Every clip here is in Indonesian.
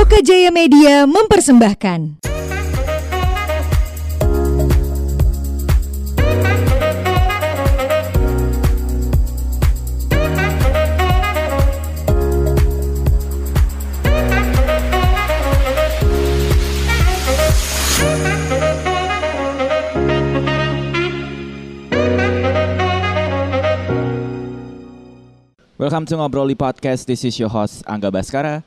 Loka Jaya Media mempersembahkan. Welcome to Ngobroli Podcast. This is your host Angga Baskara.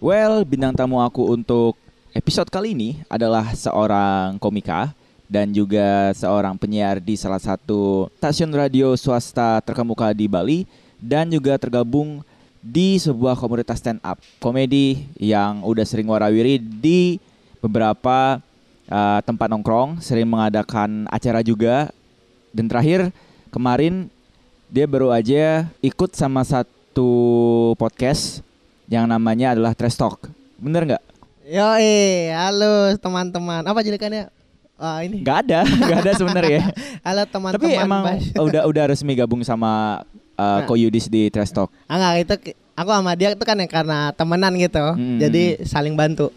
Well, bintang tamu aku untuk episode kali ini adalah seorang komika dan juga seorang penyiar di salah satu stasiun radio swasta terkemuka di Bali dan juga tergabung di sebuah komunitas stand up komedi yang udah sering warawiri di beberapa uh, tempat nongkrong, sering mengadakan acara juga. Dan terakhir kemarin dia baru aja ikut sama satu podcast yang namanya adalah Trash Talk. Bener nggak? Yo eh, halo teman-teman. Apa julukannya? Ah ini. Nggak ada, nggak ada sebenarnya. Halo teman-teman. Tapi emang Bas. udah udah resmi gabung sama uh, Nah. Ko Yudis di Trash Talk. Ah enggak, itu ki- aku sama dia itu kan yang karena temenan gitu. Hmm. Jadi saling bantu.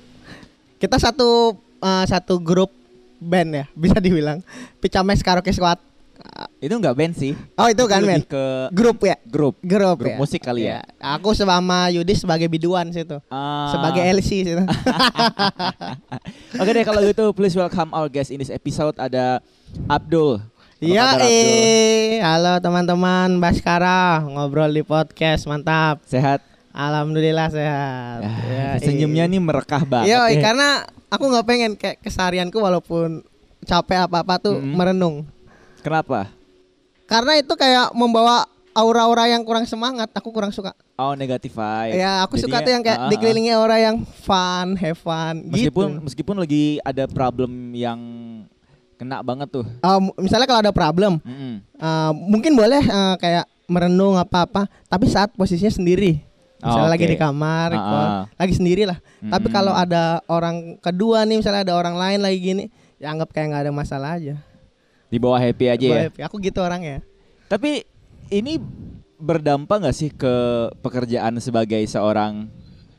Kita satu eh, satu grup band ya, bisa dibilang. Picames Karaoke Squad. Itu nggak band sih. Oh, itu kan band. ke Grup ya? grup. Grup, Grup ya? musik kali ya? Aku sama Yudis sebagai biduan situ. Ah. Sebagai LC situ. Oke deh kalau gitu please welcome our guest in this episode ada Abdul. Apa Iya, eh, halo teman-teman Baskara, ngobrol di podcast, mantap. Sehat. Alhamdulillah sehat. Ah, Ya, senyumnya nih merekah banget. Iya, ya. karena aku nggak pengen kayak keseharianku walaupun capek apa-apa tuh Mm-mm. merenung. Kenapa? Karena itu kayak membawa aura-aura yang kurang semangat, aku kurang suka. Oh negatif vibe. Ya, aku suka Jadinya- tuh yang kayak ah. dikelilingi aura yang fun, have fun Meskipun gitu. meskipun lagi ada problem yang kena banget tuh. Eh, m- misalnya kalau ada problem, Mm-mm. eh, mungkin boleh eh, kayak merenung apa-apa, tapi saat posisinya sendiri. Misalnya Oh, lagi oke. di kamar, record, ah. lagi sendiri lah. Tapi Mm-mm. kalau ada orang kedua nih, misalnya ada orang lain lagi gini, ya anggap kayak nggak ada masalah aja. Di bawah happy aja Gua ya. happy. Aku gitu orangnya. Tapi ini berdampak nggak sih ke pekerjaan sebagai seorang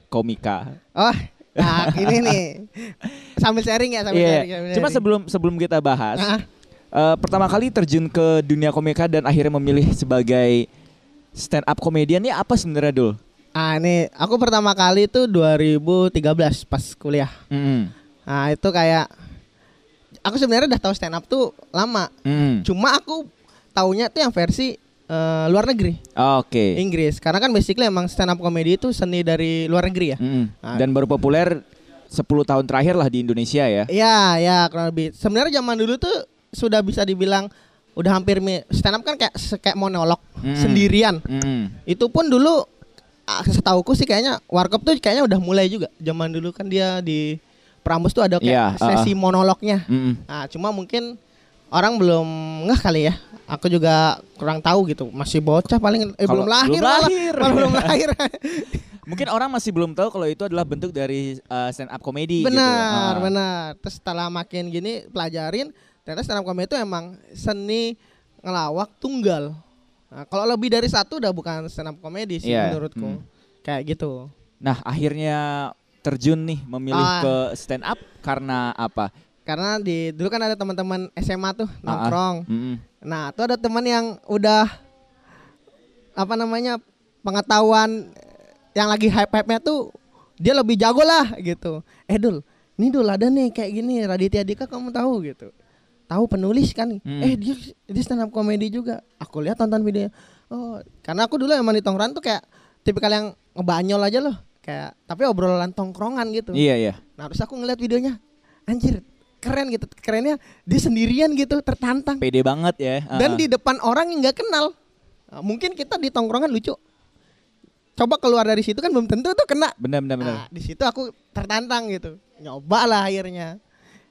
komika? Oh, nah ini nih. Sambil sharing ya, sambil Iya. sharing. sambil Cuma sharing. sebelum sebelum kita bahas, Ah, eh, pertama kali terjun ke dunia komika dan akhirnya memilih sebagai stand up komedian ini apa sebenarnya dul? ah, ini aku pertama kali itu 2013 pas kuliah. Mm-mm. Nah, itu kayak aku sebenarnya udah tahu stand up tuh lama. Mm. Cuma aku taunya tuh yang versi eh, luar negeri, Oke. Inggris. Karena kan basically emang stand up comedy itu seni dari luar negeri ya. Mm-mm. Ah. Dan baru populer 10 tahun terakhir lah di Indonesia ya. Iya, ya kurang lebih. Sebenarnya zaman dulu tuh sudah bisa dibilang udah hampir stand up kan kayak kayak monolog Mm-mm. sendirian. Mm. Itu pun dulu ah, setauku sih kayaknya Warkop tuh kayaknya udah mulai juga. Zaman dulu kan dia di Prambos tuh ada Iya, kayak sesi monolognya. Mm-mm. Nah, cuma mungkin orang belum ngeh kali ya. Aku juga kurang tahu gitu. Masih bocah paling eh, belum lahir. belum lahir. Malah belum lahir. Mungkin orang masih belum tahu kalau itu adalah bentuk dari uh, stand up comedy gitu. benar, Ah. benar. Terus setelah makin gini pelajarin, ternyata stand up comedy itu emang seni ngelawak tunggal. Nah, kalau lebih dari satu udah bukan stand up comedy sih Iya, menurutku. hmm. Kayak gitu. Nah, akhirnya terjun nih memilih Ah. ke stand up karena apa? Karena di dulu kan ada teman-teman SMA tuh Ah, ah. nongkrong. Mm-mm. Nah, tuh ada teman yang udah apa namanya pengetahuan yang lagi hype-hype-nya tuh dia lebih jago lah gitu. Eh Dul, ini Dul ada nih kayak gini Raditya Dika kamu tahu gitu. Tahu penulis kan? Hmm. Eh dia dia stand up comedy juga. Aku lihat tonton videonya. Oh, karena aku dulu emang di tongkrongan tuh kayak tipikal yang ngebanyol aja loh. Kayak tapi obrolan tongkrongan gitu. Iya, iya. Nah, terus aku ngeliat videonya. Anjir, keren gitu. Kerennya dia sendirian gitu, tertantang Pede banget ya. dan Ah. di depan orang yang nggak kenal. Nah, mungkin kita di tongkrongan lucu. Coba keluar dari situ kan belum tentu tuh kena. benar benar benar. Nah, di situ aku tertantang gitu. Nyoba lah akhirnya.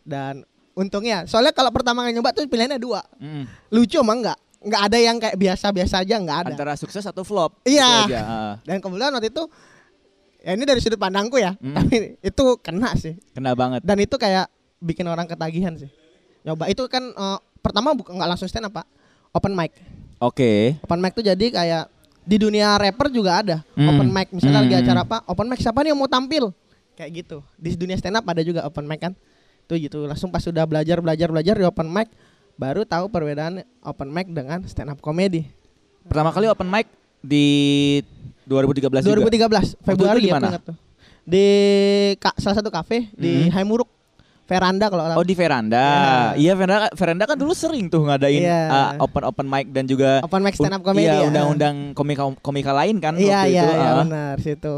Dan untungnya, soalnya kalau pertama kali nyoba tuh pilihannya dua. Mm-mm. Lucu emang nggak? Nggak ada yang kayak biasa-biasa aja nggak ada. Antara sukses atau flop. Iya. Itu aja. ah. Dan kemudian waktu itu ya ini dari sudut pandangku ya, Hmm. tapi itu kena sih. Kena banget. Dan itu kayak bikin orang ketagihan sih. Nyoba itu kan eh, pertama bukan nggak langsung stand up, Pak. Open mic. Oke. Open mic tuh jadi kayak di dunia rapper juga ada Hmm. open mic misalnya lagi Hmm. acara apa open mic siapa nih yang mau tampil kayak gitu di dunia stand up ada juga open mic kan tuh gitu langsung pas sudah belajar belajar belajar di open mic baru tahu perbedaan open mic dengan stand up comedy Pertama kali open mic di 2013 juga. 2013 Februari di mana? di ka- salah satu kafe di Mhm. Haimuruk veranda kalau Oh di veranda. Iya veranda veranda kan dulu sering tuh ngadain Iya. uh, open open mic dan juga open mic stand up comedy Iya, ya. undang-undang komika komika lain kan Iya waktu iya itu. iya ah. benar situ.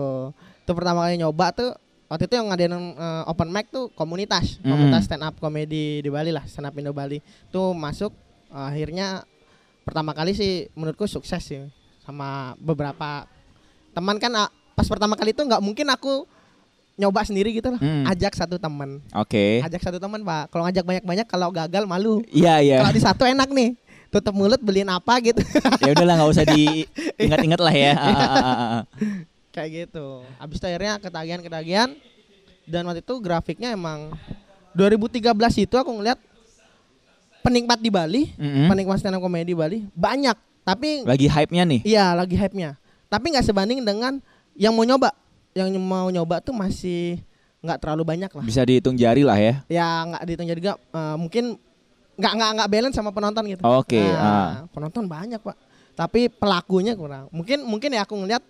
Itu pertama kali nyoba tuh waktu itu yang ngadain eh, open mic tuh komunitas, Mm. komunitas stand up comedy di Bali lah, stand up Indo Bali. Tuh masuk akhirnya pertama kali sih menurutku sukses sih sama beberapa teman kan ah, pas pertama kali itu nggak mungkin aku nyoba sendiri gitu loh. Mm. Ajak satu teman. Oke. Ajak satu teman, Pak. Kalau ngajak banyak-banyak kalau gagal malu. Iya iya. Kalau di satu enak nih. Tutup mulut beliin apa gitu. ya udahlah nggak usah diingat-ingat lah ya. Ah, ah, kayak gitu. Abis itu akhirnya ketagihan-ketagihan dan waktu itu grafiknya emang 2013 itu aku ngeliat penikmat di Bali, Mm-mm. penikmat stand up comedy di Bali banyak, tapi Lagi hype-nya nih. iya lagi hype-nya. Tapi nggak sebanding dengan yang mau nyoba. Yang mau nyoba tuh masih nggak terlalu banyak lah. Bisa dihitung jari lah ya. Ya nggak dihitung juga eh, mungkin nggak nggak nggak balance sama penonton gitu. Oke, Nah, penonton banyak pak, tapi pelakunya kurang. Mungkin mungkin ya aku ngeliat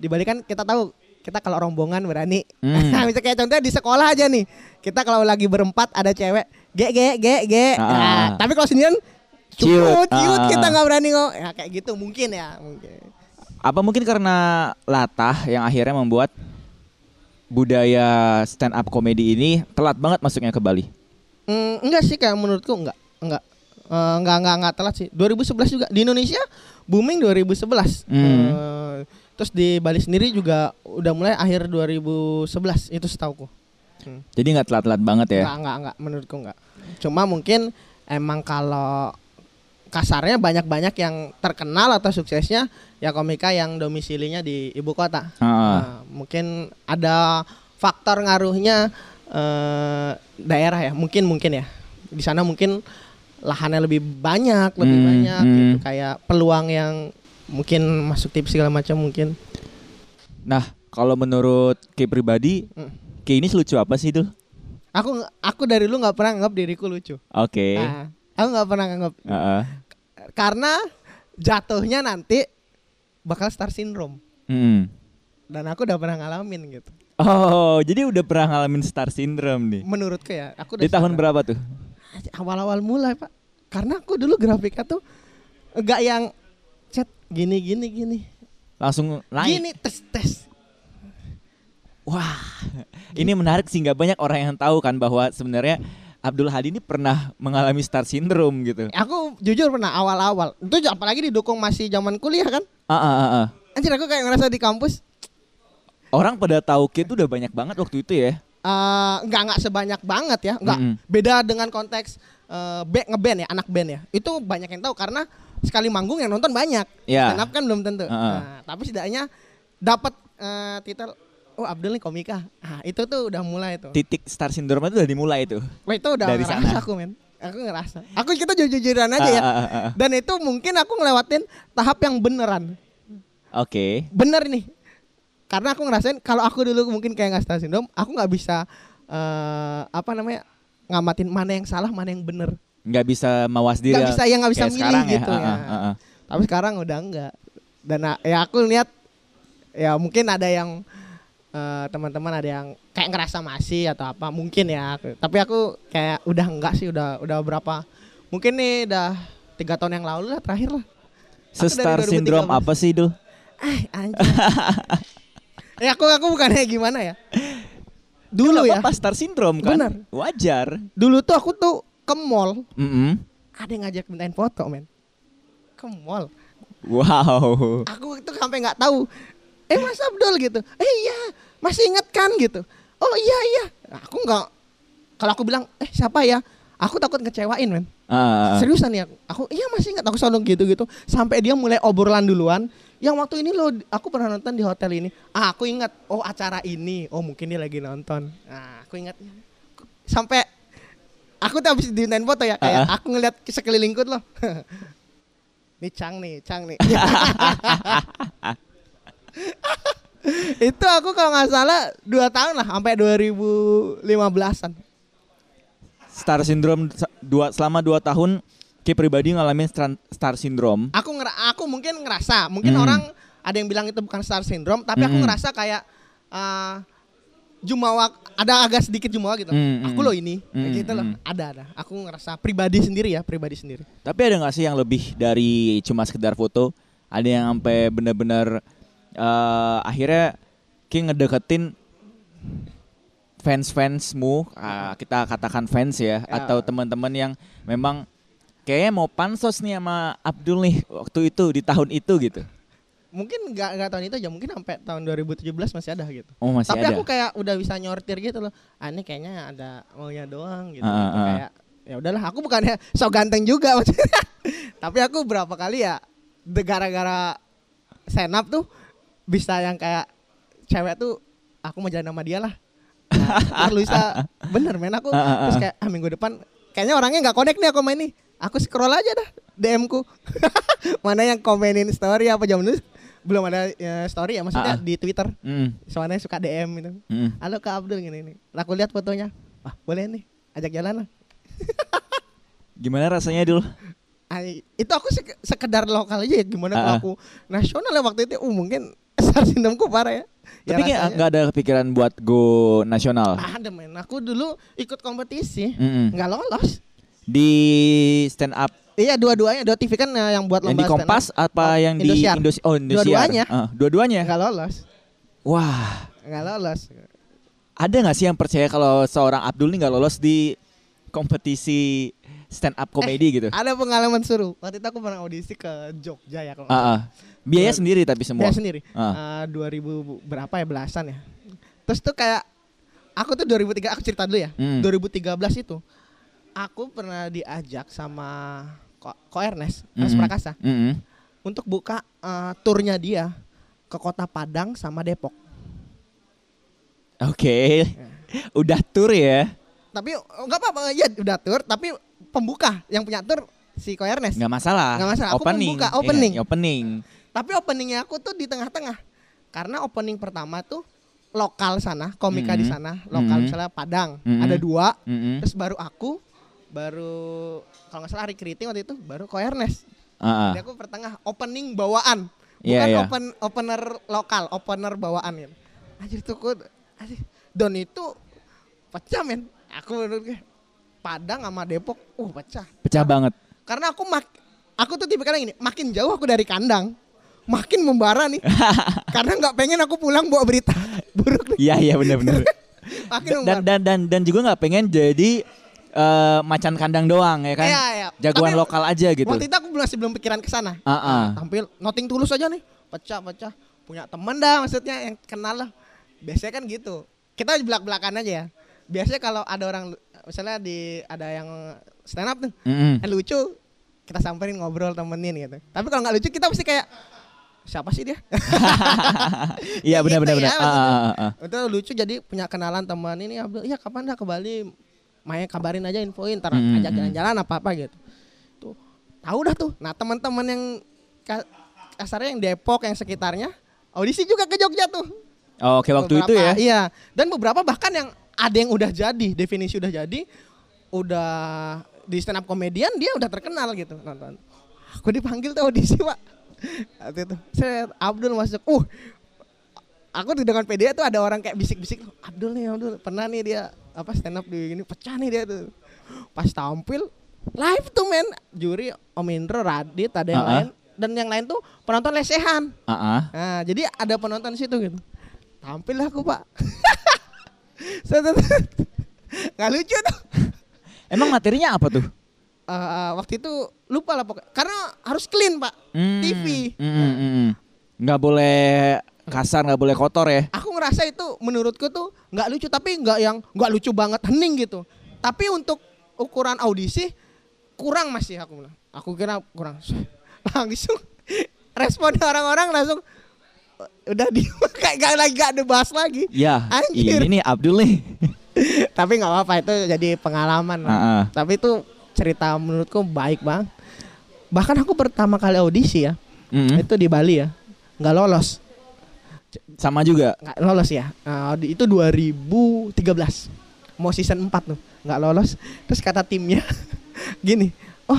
di Bali kan kita tahu kita kalau rombongan berani. Hmm. Bisa kayak contohnya di sekolah aja nih. Kita kalau lagi berempat ada cewek, ge ge ge ge. Ah. Nah, tapi kalau sendirian Ciut. cute, cute Ah. kita nggak berani ngomong. Ya kayak gitu mungkin ya, mungkin. Apa mungkin karena latah yang akhirnya membuat budaya stand up comedy ini telat banget masuknya ke Bali? Hmm, enggak sih kayak menurutku enggak. Enggak. Eh, enggak enggak enggak telat sih. 2011 juga di Indonesia booming 2011. Hmm. Eh, terus di Bali sendiri juga udah mulai akhir 2011 itu setauku. Hmm. Jadi nggak telat-telat banget ya? Enggak enggak enggak menurutku enggak. Cuma mungkin emang kalau kasarnya banyak-banyak yang terkenal atau suksesnya ya komika yang domisilinya di ibu kota. Ah. Nah, mungkin ada faktor ngaruhnya eh, daerah ya, mungkin mungkin ya. Di sana mungkin lahannya lebih banyak, lebih Hmm, banyak hmm. gitu kayak peluang yang mungkin masuk tips segala macam mungkin. Nah, kalau menurut Ki pribadi, Hmm. Ki ini lucu apa sih itu? Aku aku dari lu nggak pernah nganggap diriku lucu. Oke. Nah, aku nggak pernah nganggap Heeh. karena jatuhnya nanti bakal star syndrome Mm. dan aku udah pernah ngalamin gitu. Oh, jadi udah pernah ngalamin star syndrome nih. Menurutku ya, aku udah Di tahun berapa tuh? awal-awal mulai pak karena aku dulu grafiknya tuh enggak yang chat gini gini gini Langsung naik. gini tes tes Wah, ini menarik sih nggak banyak orang yang tahu kan bahwa sebenarnya Abdul Hadi ini pernah mengalami star syndrome gitu. aku jujur pernah awal-awal itu apalagi didukung masih zaman kuliah kan Ah, ah, ah, ah. anjir aku kayak ngerasa di kampus Orang pada tahu Ki itu udah banyak banget waktu itu ya. eh nggak nggak sebanyak banget ya nggak Mm-mm. beda dengan konteks eh band ngeband ya anak band ya itu banyak yang tahu karena sekali manggung yang nonton banyak Ya. stand up kan belum tentu Heeh. nah, tapi setidaknya dapat eh, titel oh Abdul nih komika ah itu tuh udah mulai tuh Titik star syndrome itu udah dimulai tuh. Wah itu udah Dari ngerasa sana. aku men Aku ngerasa Aku kita jujur-jujuran aja ya Ah, ah, ah, ah. Dan itu mungkin aku ngelewatin tahap yang beneran Oke. Bener nih Karena aku ngerasain Kalau aku dulu mungkin kayak nggak star syndrome Aku nggak bisa eh Apa namanya Ngamatin mana yang salah mana yang bener Nggak bisa mawas diri. Nggak bisa yang nggak bisa milih sekarang gitu ya. ya, Ah, ah, ah. Tapi sekarang udah enggak Dan ya aku lihat Ya mungkin ada yang eh, teman-teman ada yang kayak ngerasa masih atau apa mungkin ya tapi aku kayak udah enggak sih udah udah berapa mungkin nih udah tiga tahun yang lalu lah terakhir lah Se-star 2013. syndrome apa sih, Dul? eh anjir ya aku aku bukannya gimana ya dulu Nggak ya apa-apa, star syndrome kan? Benar. Wajar. dulu tuh aku tuh ke mall Mm-mm. ada yang ngajak mintain foto men ke mall Wow. aku itu sampai nggak tahu eh mas Abdul gitu. Eh iya masih inget kan gitu. Oh iya iya. Aku nggak kalau aku bilang eh siapa ya? Aku takut ngecewain men. Ah. seriusan ya? Aku iya masih ingat. Aku selalu gitu gitu sampai dia mulai obrolan duluan. Yang waktu ini loh aku pernah nonton di hotel ini. Ah aku ingat. Oh acara ini. Oh mungkin dia lagi nonton. Nah aku ingat. Sampai aku tuh habis dimintain foto ya kayak Ah, aku ngeliat sekelilingku loh. Nih Cang nih Cang nih itu aku kalau nggak salah dua tahun lah sampai 2015an. Star syndrome dua selama dua tahun Ki pribadi ngalamin star, syndrome. Aku ngera aku mungkin ngerasa, mungkin Hmm. orang ada yang bilang itu bukan star syndrome, tapi aku Hmm. ngerasa kayak eh jumawa ada agak sedikit jumawa gitu. Hmm, Aku hmm. loh ini, kayak Hmm, gitu loh. hmm. Ada ada. Aku ngerasa pribadi sendiri ya, pribadi sendiri. Tapi ada nggak sih yang lebih dari cuma sekedar foto? Ada yang sampai bener-bener eh, akhirnya Ki ngedeketin fans-fansmu, ah, kita katakan fans ya, Ya. atau teman-teman yang memang kayaknya mau pansos nih sama Abdul nih waktu itu di tahun itu gitu. Mungkin nggak nggak tahun itu aja, mungkin sampai tahun 2017 masih ada gitu. Oh masih Tapi ada. aku kayak udah bisa nyortir gitu loh. Ah ini kayaknya ada maunya doang gitu. Ah, ah. Kayak ya udahlah, aku bukannya so ganteng juga maksudnya. Tapi aku berapa kali ya gara-gara senap tuh bisa yang kayak cewek tuh aku mau jalan sama dia lah. Nah, Luisa bener men aku Ah, ah, ah. terus kayak ah minggu depan kayaknya orangnya nggak connect nih aku main nih. Aku scroll aja dah DM ku. Mana yang komenin story apa jam dulu belum ada ya, story ya maksudnya di Twitter. Mm, Soalnya suka DM gitu. mm. Halo Kak Abdul gini nih. Aku lihat fotonya. Wah, boleh nih. Ajak jalan lah. Gimana rasanya dulu? Ay, itu aku sek- sekedar lokal aja ya gimana kalau ah. aku nasional ya waktu itu uh, mungkin star syndrome-ku parah ya. Tapi kayak nggak ada kepikiran buat go nasional. ada men. Aku dulu ikut kompetisi nggak lolos. Di stand up Iya dua-duanya dua TV kan eh, yang buat yang lomba di Kompas stand up. apa Oh, yang di Indosiar. Oh, Indosiar. Dua-duanya. Ah, dua-duanya. nggak lolos. Wah, Nggak lolos. ada nggak sih yang percaya kalau seorang Abdul nih nggak lolos di kompetisi stand up komedi gitu? Ada pengalaman seru. Waktu itu aku pernah audisi ke Jogja ya kalau Ah, ah. Biaya sendiri tapi semua. Dia sendiri. Ah. Eh, 2000 bu- berapa ya belasan ya. Terus tuh kayak aku tuh 2003 aku cerita dulu ya. Hmm. 2013 itu aku pernah diajak sama Ko, Ko Ernest, Ernest Mm-mm. Prakasa Mm-mm. untuk buka eh, turnya dia ke Kota Padang sama Depok. Oke. Udah tur ya? Tapi oh, nggak apa-apa ya udah tur, tapi pembuka yang punya tur si Ko Ernest. Nggak masalah. Nggak masalah, aku Opening. membuka, Iya, opening. opening. Tapi openingnya aku tuh di tengah-tengah. Karena opening pertama tuh lokal sana, komika di Mhm. sana, lokal Mhm. misalnya Padang, Mhm. ada dua. Mm-mm. Terus baru aku, baru kalau nggak salah hari Kriting waktu itu, baru Ko Ernest. Ah, ah. Jadi aku pertengah opening bawaan, Iya, bukan iya. open opener lokal, opener bawaan gitu. Anjir tuh aku, anjir, Don itu pecah men. Aku menurut gue, Padang sama Depok, uh pecah. Pecah banget. Karena aku mak aku tuh tipe gini, makin jauh aku dari kandang, makin membara nih. Karena nggak pengen aku pulang bawa berita buruk nih. Iya iya benar-benar. Dan dan dan dan juga nggak pengen jadi eh, macan kandang doang ya kan? Iya, iya. Jagoan Tapi lokal aja gitu. Waktu itu aku masih belum pikiran ke sana. Ah, ah. Tampil noting tulus aja nih, pecah-pecah. Punya temen dah maksudnya yang kenal lah. Biasanya kan gitu. Kita belak-belakan aja ya. Biasanya kalau ada orang misalnya di ada yang stand up tuh, Mm-mm. eh, lucu, kita samperin ngobrol temenin gitu. Tapi kalau nggak lucu kita pasti kayak siapa sih dia? Iya benar benar Gitu benar. ya, Ah, ah, ah, ah. Itu lucu jadi punya kenalan teman ini Abdul. Iya kapan dah ke Bali? Main kabarin aja infoin ntar Hmm, ajak hmm. jalan-jalan apa apa gitu. Tuh tahu dah tuh. Nah teman-teman yang ka- kasarnya yang Depok yang sekitarnya audisi juga ke Jogja tuh. Oh, Oke waktu itu ya. Iya. Dan beberapa bahkan yang ada yang udah jadi definisi udah jadi udah di stand up komedian dia udah terkenal gitu nonton. Aku dipanggil tuh audisi pak. Waktu itu saya Abdul masuk. Uh aku dengan PDA tuh ada orang kayak bisik-bisik Abdul nih Abdul pernah nih dia apa stand up di gini pecah nih dia tuh pas tampil live tuh men juri Om Indro Radit ada yang Ah, ah. lain dan yang lain tuh penonton lesehan Ah, ah. Nah, jadi ada penonton situ gitu. Tampil lah aku, Pak. Nggak lucu tuh. Emang materinya apa tuh? Eh, waktu itu lupa lah pokoknya. Karena harus clean, Pak. Hmm, TV. mm, mm, mm, mm. Nggak boleh kasar, nggak boleh kotor ya. Aku ngerasa itu menurutku tuh nggak lucu tapi nggak yang nggak lucu banget hening gitu. Tapi untuk ukuran audisi kurang masih aku bilang. Aku kira kurang. Langsung responnya orang-orang langsung "Eh, udah di kayak gak lagi gak ada bahas lagi. Ya, Anjir. ini nih Abdul nih. tapi nggak apa-apa itu jadi pengalaman. Ah, ah. tapi itu cerita menurutku baik bang bahkan aku pertama kali audisi ya Mm. itu di Bali ya nggak lolos Sama juga. nggak lolos ya. Di- itu 2013. Mau season 4 tuh, nggak lolos. Terus kata timnya gini, "Oh,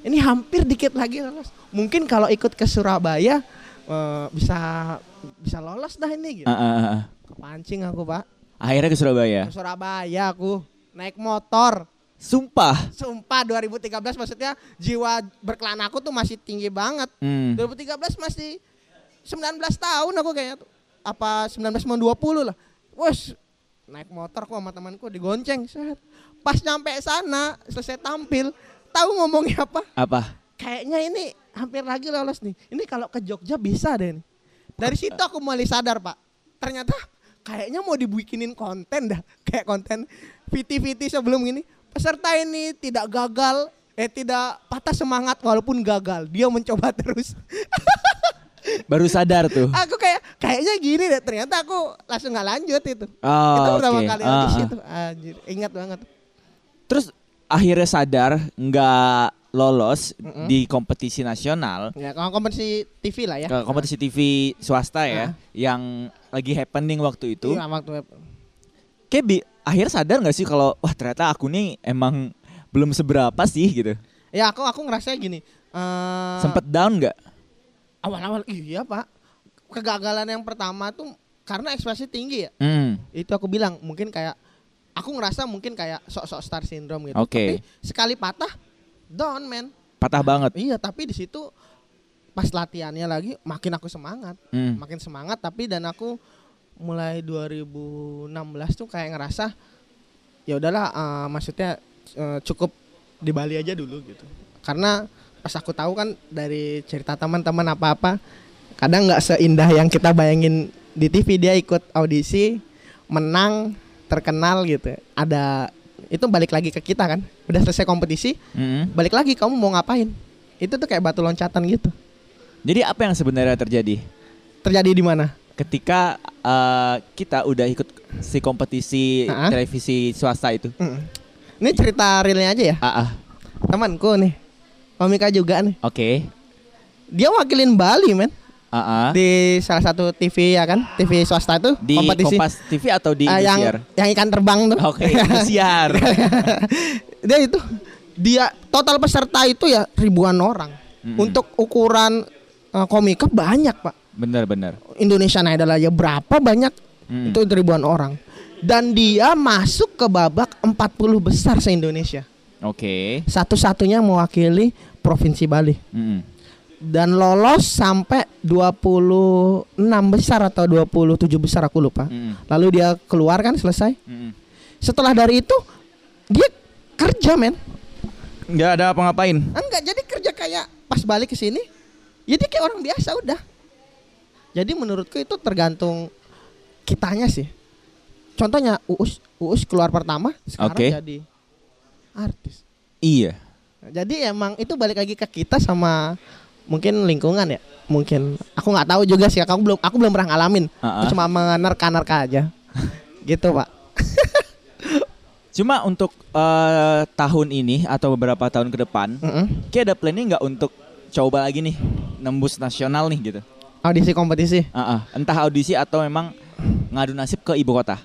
ini hampir dikit lagi lolos. Mungkin kalau ikut ke Surabaya eh, bisa bisa lolos dah ini gitu." Ah, ah, ah. Kepancing aku, Pak. Akhirnya ke Surabaya. Ke Surabaya aku naik motor. Sumpah. Sumpah 2013 maksudnya jiwa berkelana aku tuh masih tinggi banget. Hmm. 2013 masih 19 tahun aku kayaknya tuh. Apa 19 mau 20 lah. Wes naik motor aku sama temanku digonceng. Set. Pas nyampe sana selesai tampil, tahu ngomongnya apa? Apa? Kayaknya ini hampir lagi lolos nih. Ini kalau ke Jogja bisa deh nih. Dari situ aku mulai sadar, Pak. Ternyata kayaknya mau dibikinin konten dah. Kayak konten VT-VT sebelum ini. Peserta ini tidak gagal, eh tidak patah semangat walaupun gagal. Dia mencoba terus. Baru sadar tuh. aku kayak kayaknya gini deh. Ternyata aku langsung nggak lanjut itu. Oh, itu pertama oke. kali Ah, audisi ah. Anjir, ingat banget. Terus akhirnya sadar nggak lolos Mm-mm. di kompetisi nasional Ya, kompetisi TV lah ya. kompetisi TV swasta ya yang lagi happening waktu itu. Iya, waktu Kayak bi- akhirnya sadar nggak sih kalau wah ternyata aku nih emang belum seberapa sih gitu. Ya aku aku ngerasa gini. eh, Sempet down nggak? awal-awal iya pak. Kegagalan yang pertama tuh karena ekspektasi tinggi ya. Hmm. Itu aku bilang mungkin kayak aku ngerasa mungkin kayak sok-sok star syndrome gitu. Oke. Tapi sekali patah down man. Patah banget. Iya tapi di situ pas latihannya lagi makin aku semangat, Hmm. makin semangat tapi dan aku mulai 2016 tuh kayak ngerasa ya udahlah eh, maksudnya eh, cukup di Bali aja dulu gitu. Karena pas aku tahu kan dari cerita teman-teman apa-apa kadang nggak seindah yang kita bayangin di TV dia ikut audisi menang terkenal gitu ada itu balik lagi ke kita kan udah selesai kompetisi Hmm. balik lagi kamu mau ngapain itu tuh kayak batu loncatan gitu Jadi apa yang sebenarnya terjadi terjadi di mana ketika eh, kita udah ikut si kompetisi Ah. televisi swasta itu? Mm. ini cerita realnya aja ya ah. temanku nih komika juga nih oke. dia wakilin Bali men Ah. di salah satu TV ya kan TV swasta itu di kompetisi Kompas TV atau di Ah, yang yang ikan terbang tuh Oke, Indosiar. dia itu dia total peserta itu ya ribuan orang Mm-mm. untuk ukuran uh, komika banyak pak Bener-bener. Indonesian Idol aja berapa banyak Mm. itu ribuan orang dan dia masuk ke babak 40 besar se Indonesia Oke. satu-satunya mewakili provinsi Bali Mm-mm. Dan lolos sampai 26 besar atau 27 besar aku lupa Mm-mm. lalu dia keluar kan selesai Mm-mm. setelah dari itu dia kerja men Nggak ada apa ngapain. enggak jadi kerja kayak pas balik ke sini ya dia kayak orang biasa udah jadi menurutku itu tergantung kitanya sih contohnya Uus Uus keluar pertama sekarang Oke. jadi artis Iya. Jadi emang itu balik lagi ke kita sama mungkin lingkungan ya mungkin aku nggak tahu juga sih aku belum aku belum pernah ngalamin Ah, Aku ah. cuma menerka-nerka aja gitu pak Cuma untuk eh, tahun ini atau beberapa tahun ke depan, Mm-mm. kayak ada planning nggak untuk coba lagi nih nembus nasional nih gitu? audisi kompetisi Ah, ah. Entah audisi atau memang ngadu nasib ke ibu kota.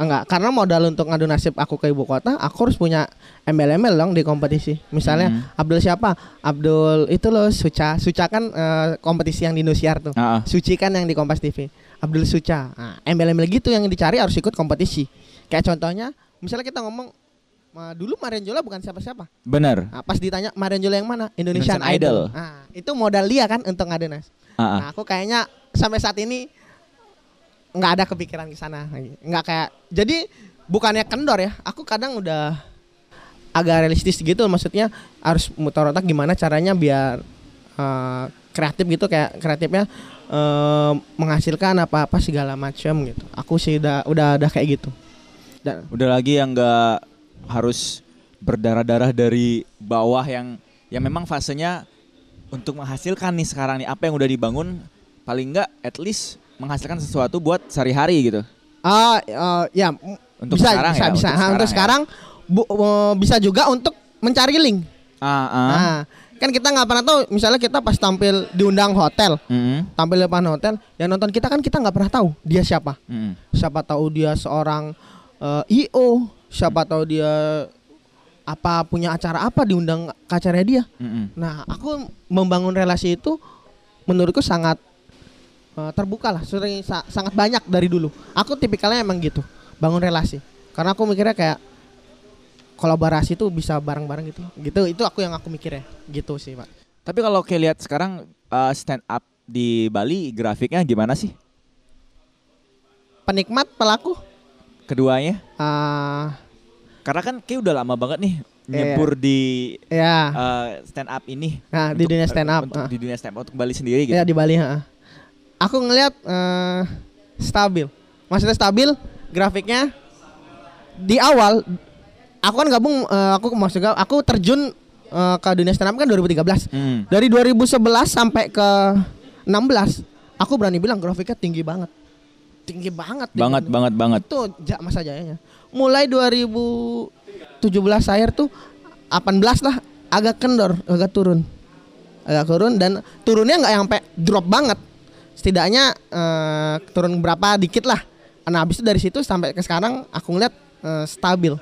Enggak karena modal untuk ngadu nasib aku ke ibu kota aku harus punya embel-embel dong di kompetisi misalnya Hmm. Abdul siapa Abdul itu loh Suca Suca kan eh, kompetisi yang di Indosiar tuh Ah, ah. Suci kan yang di Kompas TV Abdul Suca nah, embel-embel gitu yang dicari harus ikut kompetisi kayak contohnya misalnya kita ngomong "Ma, dulu Marianjola bukan siapa-siapa Bener. Nah, pas ditanya Marianjola yang mana? Indonesian, Indonesian Idol. Idol. Nah, itu modal dia kan untuk ngadu nas. Ah, ah. Nah, aku kayaknya sampai saat ini nggak ada kepikiran ke sana. Nggak kayak jadi bukannya kendor ya. Aku kadang udah agak realistis gitu maksudnya harus muter otak gimana caranya biar eh, kreatif gitu kayak kreatifnya eh, menghasilkan apa-apa segala macam gitu. Aku sih udah udah udah kayak gitu. Dan Udah lagi yang nggak harus berdarah-darah dari bawah yang yang memang fasenya untuk menghasilkan nih sekarang nih apa yang udah dibangun paling nggak at least menghasilkan sesuatu buat sehari-hari gitu. ah eh, ya m- Untuk bisa sekarang bisa ya, bisa untuk Ah, untuk sekarang sekarang bu- eh, bisa juga untuk mencari link Ah, ah. nah kan kita nggak pernah tahu misalnya kita pas tampil diundang hotel Mm-mm. tampil di depan hotel yang nonton kita kan kita nggak pernah tahu dia siapa Mm-mm. siapa tahu dia seorang eh, io siapa tahu dia apa punya acara apa diundang ke acaranya dia Mm-mm. nah aku membangun relasi itu menurutku sangat eh, terbuka lah sering sa- sangat banyak dari dulu aku tipikalnya emang gitu bangun relasi karena aku mikirnya kayak kolaborasi tuh bisa bareng-bareng gitu gitu itu aku yang aku mikirnya gitu sih pak Tapi kalau kayak lihat sekarang uh, stand up di Bali grafiknya gimana sih? penikmat pelaku Keduanya? ah Karena kan kayak udah lama banget nih Iya. nyebur di ya uh, stand up ini. Nah, di dunia stand up, untuk ah. di dunia stand up untuk Bali sendiri gitu. ya di Bali ha. Aku ngelihat eh, stabil maksudnya stabil grafiknya di awal aku kan gabung eh, aku maksudnya aku terjun eh, ke dunia stand up kan 2013 Mm. dari 2011 sampai ke 16 aku berani bilang grafiknya tinggi banget tinggi banget Banget tinggi. banget banget. itu ja- masa jayanya mulai 2017 akhir tuh 18 lah agak kendor agak turun agak turun dan turunnya nggak sampai drop banget setidaknya eh, turun berapa dikit lah nah habis itu dari situ sampai ke sekarang aku ngeliat eh, stabil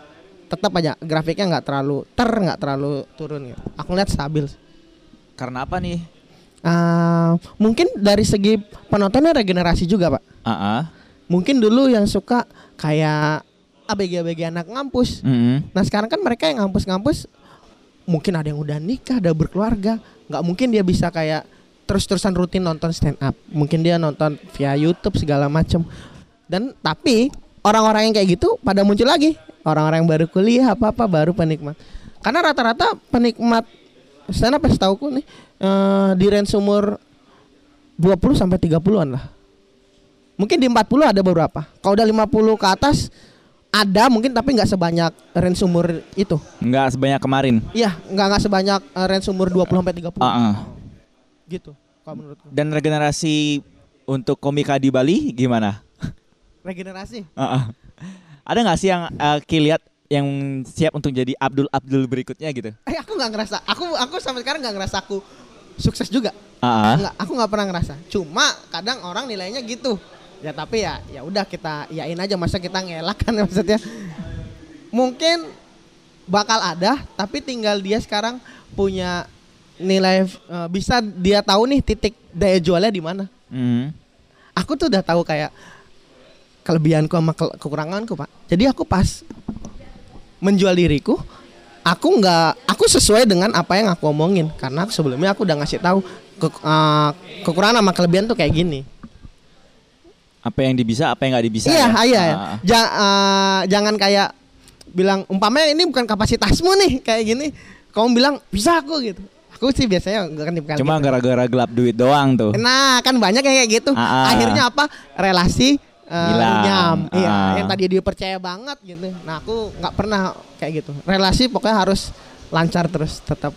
tetap aja grafiknya nggak terlalu ter nggak terlalu turun gitu. aku ngeliat stabil Karena apa nih? Ah, mungkin dari segi penontonnya regenerasi juga pak Ah, ah. mungkin dulu yang suka kayak ABG-ABG anak ngampus. Mm-mm. Nah sekarang kan mereka yang ngampus-ngampus mungkin ada yang udah nikah, ada berkeluarga, nggak mungkin dia bisa kayak terus-terusan rutin nonton stand up. Mungkin dia nonton via YouTube segala macem. Dan tapi orang-orang yang kayak gitu pada muncul lagi. Orang-orang yang baru kuliah apa-apa baru penikmat. Karena rata-rata penikmat stand up setahuku nih eh, di range umur 20 sampai 30-an lah. Mungkin di 40 ada beberapa. Kalau udah 50 ke atas ada mungkin tapi nggak sebanyak range umur itu. Nggak sebanyak kemarin. Iya, nggak nggak sebanyak eh, range umur 20 sampai 30. Ah, ah. Gitu. Kalau menurutku. Dan regenerasi untuk komika di Bali gimana? Regenerasi. Ada nggak sih yang uh, Ki lihat yang siap untuk jadi Abdul Abdul berikutnya gitu? Eh aku nggak ngerasa. Aku aku sampai sekarang nggak ngerasa aku sukses juga. Nggak, aku nggak pernah ngerasa. Cuma kadang orang nilainya gitu. Ya tapi ya ya udah kita yain aja masa kita ngelak kan maksudnya. Mungkin bakal ada tapi tinggal dia sekarang punya nilai eh, bisa dia tahu nih titik daya jualnya di mana. Mm. Aku tuh udah tahu kayak kelebihanku sama ke- kekuranganku pak. Jadi aku pas menjual diriku, aku nggak, aku sesuai dengan apa yang aku omongin karena sebelumnya aku udah ngasih tahu ke- eh, kekurangan sama kelebihan tuh kayak gini. Apa yang dibisa, apa yang nggak dibisa? iya, ya? iya. Ah, ah. Ja- eh, jangan kayak bilang umpamanya ini bukan kapasitasmu nih kayak gini. Kamu bilang bisa aku gitu. Aku sih biasanya gak tipikal Cuma gitu. gara-gara gelap duit doang tuh. Nah, kan banyak yang kayak gitu. Ah, ah. Akhirnya apa? Relasi eh, Hilang. nyam. Iya, Ah. yang tadi dia percaya banget gitu. Nah, aku nggak pernah kayak gitu. Relasi pokoknya harus lancar terus, tetap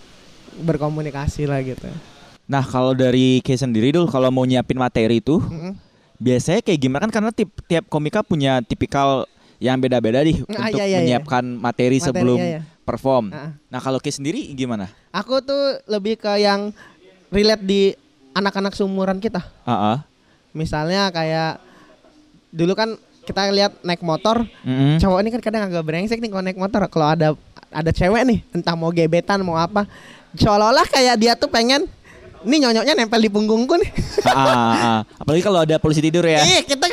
berkomunikasi lah gitu. Nah kalau dari Kay sendiri dulu kalau mau nyiapin materi itu Mm-mm. biasanya kayak gimana kan karena tip, tiap komika punya tipikal yang beda-beda nih Ah, untuk iya, iya, iya. menyiapkan materi, Materi, sebelum iya, iya. Perform. Ah. Nah kalau Kay sendiri gimana? Aku tuh lebih ke yang relate di anak-anak seumuran kita. Ah, ah. Misalnya kayak dulu kan kita lihat naik motor, Mm-mm. cowok ini kan kadang agak brengsek nih kalau naik motor. Kalau ada ada cewek nih, entah mau gebetan mau apa, seolah-olah kayak dia tuh pengen ini nyonyoknya nempel di punggungku nih. Ah, ah, ah. Apalagi kalau ada polisi tidur ya. Iya kita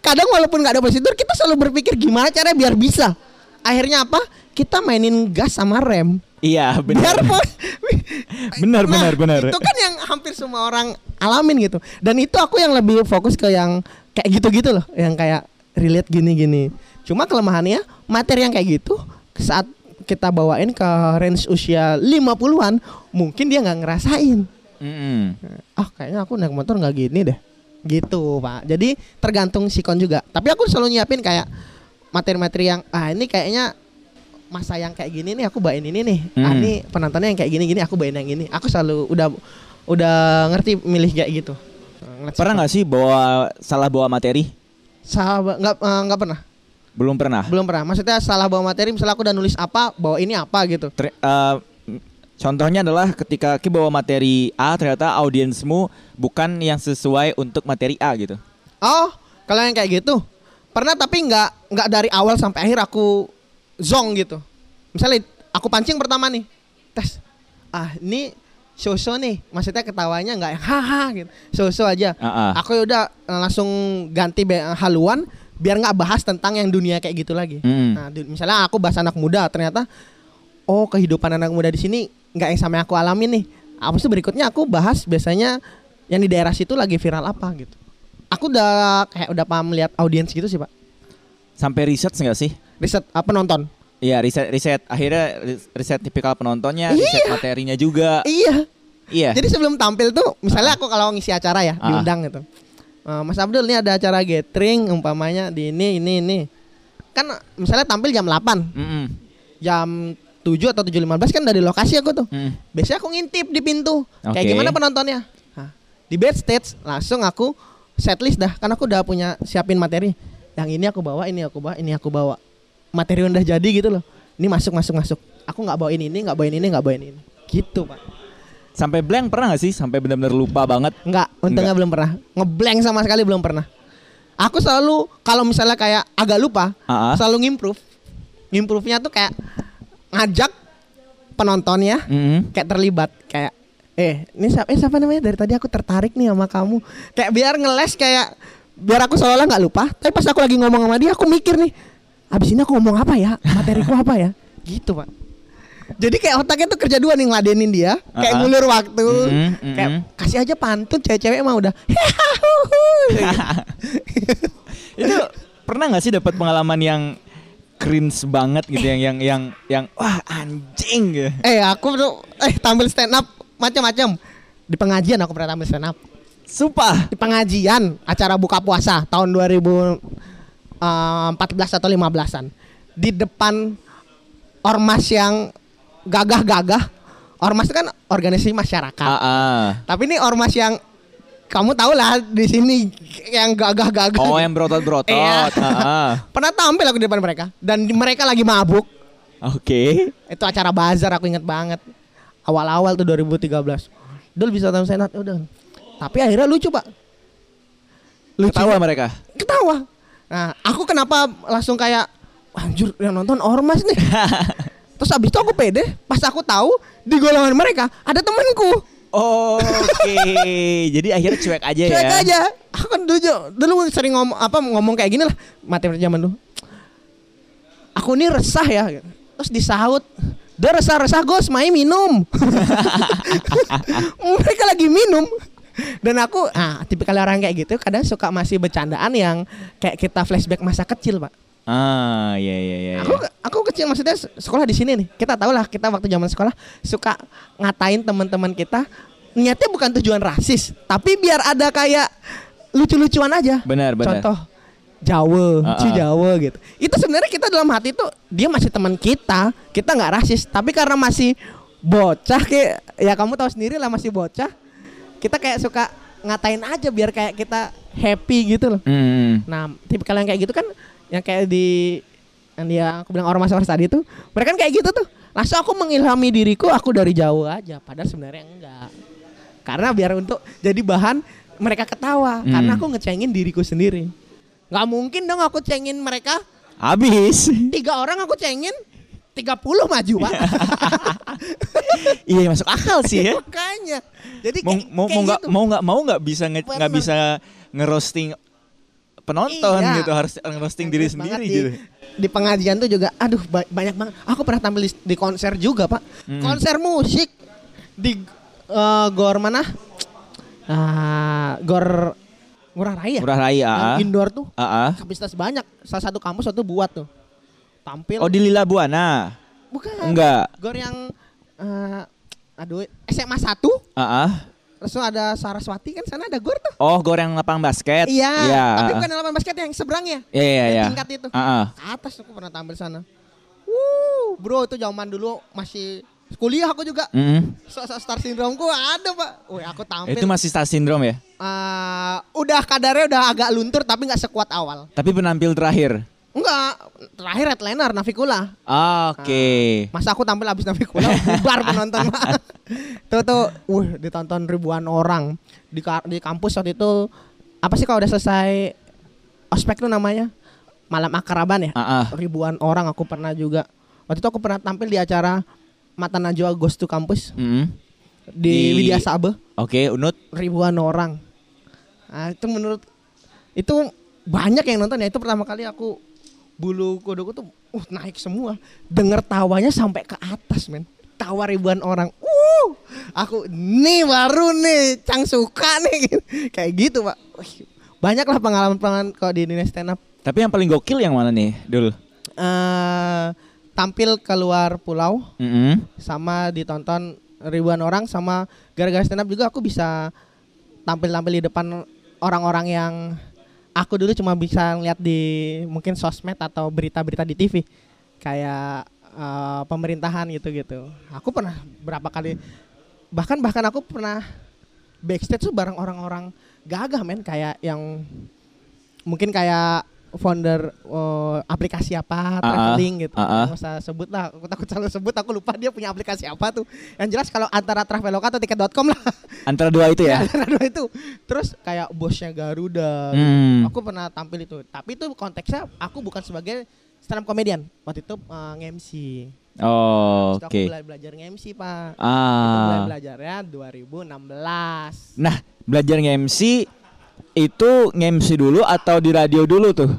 kadang walaupun nggak ada prosedur kita selalu berpikir gimana caranya biar bisa. Akhirnya apa? Kita mainin gas sama rem. Iya Biar benar. po- Benar Nah, benar benar. Itu kan yang hampir semua orang alamin gitu. Dan itu aku yang lebih fokus ke yang kayak gitu-gitu loh, yang kayak relate gini-gini. Cuma kelemahannya materi yang kayak gitu saat kita bawain ke range usia 50-an, mungkin dia nggak ngerasain. Mm-mm. ah kayaknya aku naik motor nggak gini deh gitu pak jadi tergantung sikon juga tapi aku selalu nyiapin kayak materi-materi yang ah ini kayaknya masa yang kayak gini nih aku bawain ini nih ah Hmm. ini penontonnya yang kayak gini gini aku bawain yang ini aku selalu udah udah ngerti milih kayak gitu Ngeliat Pernah nggak sih bawa salah bawa materi? sahabat nggak eh, nggak pernah Belum pernah. belum pernah maksudnya salah bawa materi misalnya aku udah nulis apa bawa ini apa gitu Ter- eh, Contohnya adalah ketika Ki bawa materi A ternyata audiensmu bukan yang sesuai untuk materi A gitu. Oh, kalau yang kayak gitu pernah tapi nggak nggak dari awal sampai akhir aku zong gitu. Misalnya aku pancing pertama nih, tes. Ah, ini so-so nih, maksudnya ketawanya nggak yang haha gitu, so-so aja. Ah, ah. Aku ya udah eh, langsung ganti be- haluan biar nggak bahas tentang yang dunia kayak gitu lagi. Mm. Nah, di- misalnya aku bahas anak muda, ternyata oh kehidupan anak muda di sini nggak yang sama yang aku alamin nih. Apa sih berikutnya aku bahas biasanya yang di daerah situ lagi viral apa gitu. Aku udah kayak udah paham lihat audiens gitu sih pak. Sampai riset nggak sih? Riset apa nonton? Iya riset riset akhirnya ris- riset tipikal penontonnya, Iya. riset materinya juga. Iya. Iya. Jadi sebelum tampil tuh, misalnya aku kalau ngisi acara ya, Ah. diundang gitu. Eh, Mas Abdul ini ada acara gathering umpamanya di ini ini ini. Kan misalnya tampil jam 8, Mm-mm. jam 7 atau 7.15 kan dari lokasi aku tuh. Mm. Biasanya aku ngintip di pintu. Kayak Oke. gimana penontonnya? Nah, di backstage langsung aku setlist dah. Karena aku udah punya siapin materi. Yang ini aku bawa, ini aku bawa, ini aku bawa. Materi udah jadi gitu loh. Ini masuk masuk masuk. Aku nggak bawain ini, nggak bawain ini, nggak bawain ini. Gitu pak. Sampai blank pernah gak sih? Sampai benar-benar lupa banget. Enggak, untungnya belum pernah. Ngeblank sama sekali belum pernah. Aku selalu kalau misalnya kayak agak lupa, ah. selalu ngimprove. Ngimprove-nya tuh kayak ngajak penontonnya Mm-mm. kayak terlibat kayak eh ini siapa eh siapa namanya dari tadi aku tertarik nih sama kamu kayak biar ngeles kayak biar aku seolah nggak lupa tapi pas aku lagi ngomong sama dia aku mikir nih abis ini aku ngomong apa ya materiku apa ya gitu pak jadi kayak otaknya tuh kerja dua nih ngeladenin dia kayak Ah, ah. ngulur waktu Mm-mm, kayak mm-mm. kasih aja pantun cewek-cewek emang udah Itu pernah nggak sih dapat pengalaman yang cringe banget gitu yang yang yang yang wah anjing gitu. eh aku tuh eh tampil stand up macam-macam di pengajian aku pernah tampil stand up Sumpah. di pengajian acara buka puasa tahun 2014 atau 15-an di depan ormas yang gagah-gagah ormas itu kan organisasi masyarakat Ah, ah. tapi ini ormas yang kamu tahu lah di sini yang gagah-gagah Oh yang berotot-berotot. Iya. Ah. pernah tampil aku di depan mereka dan mereka lagi mabuk Oke. itu acara bazar aku inget banget awal-awal tuh 2013 Dul bisa tampil senat udah tapi akhirnya lucu pak lucu Ketawa mereka. ketawa. Nah, aku kenapa langsung kayak anjur yang nonton ormas nih. Terus abis itu aku pede, pas aku tahu di golongan mereka ada temanku. Oke. Jadi akhirnya cuek aja Cuek ya. aja. Aku kan dulu dulu sering ngomong apa ngomong kayak gini lah materi zaman dulu. Aku ini resah ya. Terus disaut. Dia resah-resah Gus, main minum. mereka lagi minum. Dan aku, ah, tipikal orang kayak gitu kadang suka masih bercandaan yang kayak kita flashback masa kecil, Pak. Ah, iya iya iya. Aku aku kecil maksudnya se- sekolah di sini nih. Kita tahu lah kita waktu zaman sekolah suka ngatain teman-teman kita niatnya bukan tujuan rasis, tapi biar ada kayak lucu-lucuan aja. Benar, benar. Contoh Jawa, Ci ah. Jawa gitu. Itu sebenarnya kita dalam hati tuh dia masih teman kita, kita nggak rasis, tapi karena masih bocah kayak ya kamu tahu sendiri lah masih bocah, kita kayak suka ngatain aja biar kayak kita happy gitu loh. Hmm. Nah, tipikal yang kayak gitu kan yang kayak di yang dia aku bilang ormas-ormas tadi tuh, mereka kan kayak gitu tuh. Langsung aku mengilhami diriku aku dari jauh aja, padahal sebenarnya enggak. Karena biar untuk jadi bahan mereka ketawa, Hmm. karena aku ngecengin diriku sendiri. Nggak mungkin dong aku cengin mereka Habis. tiga orang aku cengin 30 maju pak iya masuk akal sih ya. makanya jadi Mau kayak- mau kayak nggak gitu. mau nggak mau nggak bisa nggak bisa ngerosting penonton Iya. gitu harus ngerosting diri sendiri di, gitu. di pengajian tuh juga aduh ba- banyak banget aku pernah tampil di, di konser juga pak Hmm. konser musik di eh, gor mana Ah, gor Ngurah Rai ya Murah Rai yang ah. indoor tuh Ah, ah. kapasitas banyak salah satu kampus satu buat tuh tampil Oh di Lila Buana. bukan Enggak. gor yang eh, aduh SMA 1 Ah, ah. terus ada Saraswati kan sana ada gor tuh Oh goreng lapang basket. iya Iya. tapi bukan lapangan basket yang seberangnya Iya iya yang iya. tingkat itu ke atas aku pernah tampil sana. Wuh, bro itu zaman dulu masih kuliah aku juga. Mm. So, so star syndromeku ada pak. Wih aku tampil. Itu masih star syndrome ya. Eh, udah kadarnya udah agak luntur tapi nggak sekuat awal. Tapi penampil terakhir. Enggak, terakhir headliner Navikula. Oke. Masa aku tampil habis Navikula bubar penonton. Tuh tuh, uh ditonton ribuan orang di di kampus waktu itu apa sih kalau udah selesai ospek tuh namanya malam akaraban ya Ah, ah. ribuan orang aku pernah juga waktu itu aku pernah tampil di acara Mata Najwa Ghost to Campus Mm. di, Di- Widya Sabe Oke, Unut. ribuan orang nah, itu menurut itu banyak yang nonton ya itu pertama kali aku bulu kuduku tuh uh naik semua. Denger tawanya sampai ke atas men. Tawa ribuan orang. Uh aku nih baru nih cang suka nih. Kayak gitu pak. Wih, banyak lah pengalaman-pengalaman kalau di dunia stand up. Tapi yang paling gokil yang mana nih, Dul? eh tampil keluar pulau Mm-mm. sama ditonton ribuan orang sama gara-gara stand up juga aku bisa tampil-tampil di depan orang-orang yang aku dulu cuma bisa lihat di mungkin sosmed atau berita-berita di TV kayak eh, pemerintahan gitu-gitu. Aku pernah berapa kali bahkan bahkan aku pernah backstage tuh bareng orang-orang gagah men kayak yang mungkin kayak founder eh, aplikasi apa traveling gitu. ah, ah. Nggak usah sebut lah, aku takut salah sebut aku lupa dia punya aplikasi apa tuh. Yang jelas kalau antara Traveloka atau tiket.com lah. Antara dua itu ya. Antara dua itu. Terus kayak bosnya Garuda. Hmm. Aku pernah tampil itu. Tapi itu konteksnya aku bukan sebagai stand up comedian. Waktu itu uh, nge-MC. Oh, Terus oke. Aku belajar, belajar nge-MC, Pak. Itu mulai Ah. belajarnya 2016. Nah, belajar nge-MC itu nge-MC dulu atau di radio dulu tuh?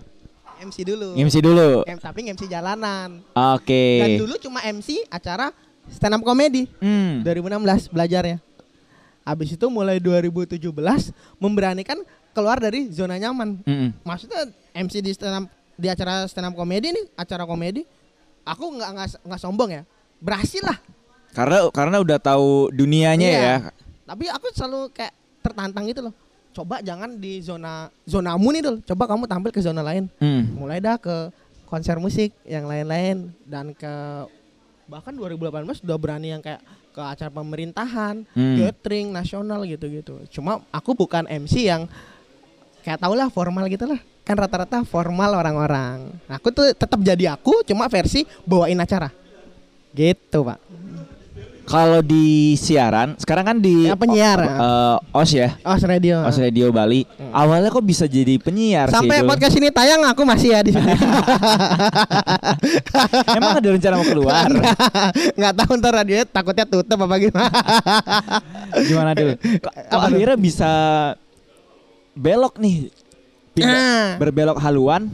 MC dulu. Nge-MC dulu. Em- tapi nge-MC jalanan. Oke. Dan dulu cuma MC acara stand up comedy. Hmm. 2016 belajarnya. Habis itu mulai 2017 memberanikan keluar dari zona nyaman. Mm-mm. Maksudnya MC di stand up, di acara stand up komedi nih, acara komedi, aku nggak nggak nggak sombong ya, berhasil lah. Karena karena udah tahu dunianya Iya. ya. Tapi aku selalu kayak tertantang gitu loh. Coba jangan di zona zonamu nih dulu. Coba kamu tampil ke zona lain. Hmm. Mulai dah ke konser musik yang lain-lain dan ke bahkan 2018 udah berani yang kayak ke acara pemerintahan, Hmm. gathering nasional gitu-gitu. Cuma aku bukan MC yang kayak tau lah formal gitu lah. Kan rata-rata formal orang-orang. Aku tuh tetap jadi aku, cuma versi bawain acara. Gitu, Pak. Kalau di siaran, sekarang kan di Ya, penyiar. eh, OS ya, Oh, radio. OS Radio Bali. Awalnya kok bisa jadi penyiar Sampai sih? Podcast ini tayang aku masih ya di sini. Emang ada rencana mau keluar? Nggak tahu ntar radio takutnya tutup apa gimana. Gimana dulu? Kok, akhirnya bisa belok nih, pindah, Ah. berbelok haluan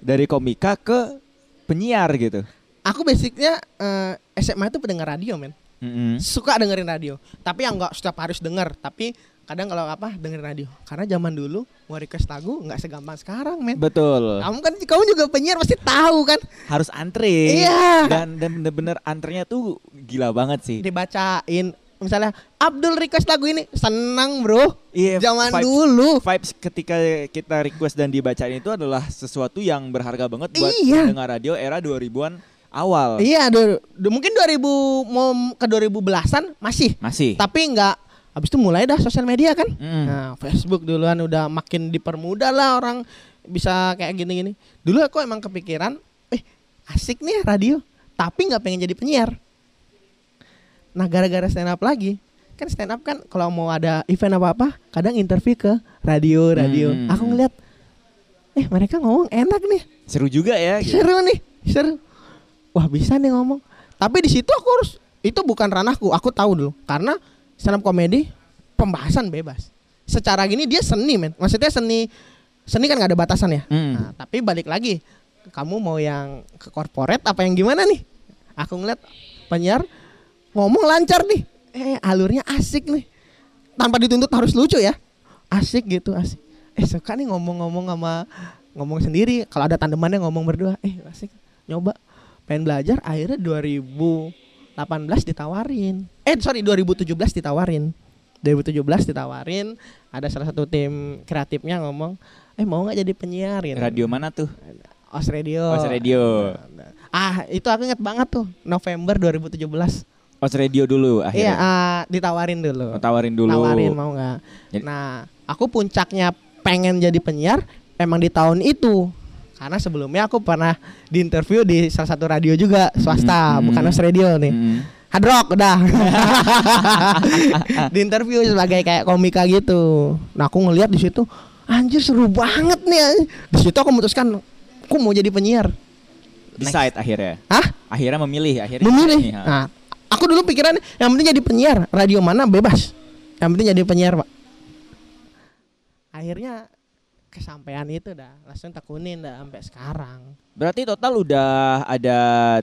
dari komika ke penyiar gitu. aku basicnya eh, SMA itu pendengar radio men Mm-mm. suka dengerin radio tapi yang nggak setiap harus denger tapi kadang kalau apa dengerin radio karena zaman dulu mau request lagu nggak segampang sekarang men Betul. kamu kan kamu juga penyiar pasti tahu kan Harus antri. Iya. Dan dan bener-bener antrenya tuh gila banget sih. dibacain misalnya Abdul request lagu ini senang bro Iya, zaman vibes- dulu Vibes ketika kita request dan dibacain itu adalah sesuatu yang berharga banget buat Iya. pendengar radio era 2000-an awal. iya du- du- mungkin 2000 mau ke 2010-an masih Masih. tapi nggak habis itu mulai dah sosial media kan Mm. Nah, Facebook duluan udah makin dipermudah lah orang bisa kayak gini-gini. Dulu aku emang kepikiran, eh asik nih radio, tapi nggak pengen jadi penyiar. Nah, gara-gara stand up lagi, kan stand up kan kalau mau ada event apa-apa, kadang interview ke radio, radio. Hmm. Aku ngeliat, eh mereka ngomong enak nih, Seru juga ya. gitu. seru nih, seru. Wah bisa nih ngomong. Tapi di situ aku harus itu bukan ranahku. Aku tahu dulu karena stand up komedi pembahasan bebas. Secara gini dia seni men. Maksudnya seni seni kan nggak ada batasan ya. Hmm. Nah, tapi balik lagi, kamu mau yang ke corporate apa yang gimana nih? Aku ngeliat penyiar ngomong lancar nih. Eh alurnya asik nih. Tanpa dituntut harus lucu ya. Asik gitu asik. Eh suka nih ngomong-ngomong sama ngomong sendiri. Kalau ada tandemannya ngomong berdua. Eh asik. Nyoba. Pengen belajar akhirnya 2018 ditawarin. Eh sorry 2017 ditawarin. 2017 ditawarin. Ada salah satu tim kreatifnya ngomong, eh mau nggak jadi penyiar? Gitu. Radio mana tuh? Os Radio. Os Radio. Ah, itu aku inget banget tuh, November 2017. Os Radio dulu Iya, akhirnya. ah, ditawarin dulu. Oh, tawarin dulu. Tawarin mau nggak? Nah, aku puncaknya pengen jadi penyiar emang di tahun itu. Karena sebelumnya aku pernah diinterview di salah satu radio juga swasta, Hmm. bukan Radio nih. Mm. Hard Rock udah. di interview sebagai kayak komika gitu. Nah, aku ngelihat di situ anjir seru banget nih. Di situ aku memutuskan aku mau jadi penyiar. Decide akhirnya. Hah? Akhirnya memilih akhirnya. Memilih. Ha. Nah, aku dulu pikiran yang penting jadi penyiar, radio mana bebas. Yang penting jadi penyiar, Pak. Akhirnya kesampaian itu dah langsung tekunin dah sampai sekarang. Berarti total udah ada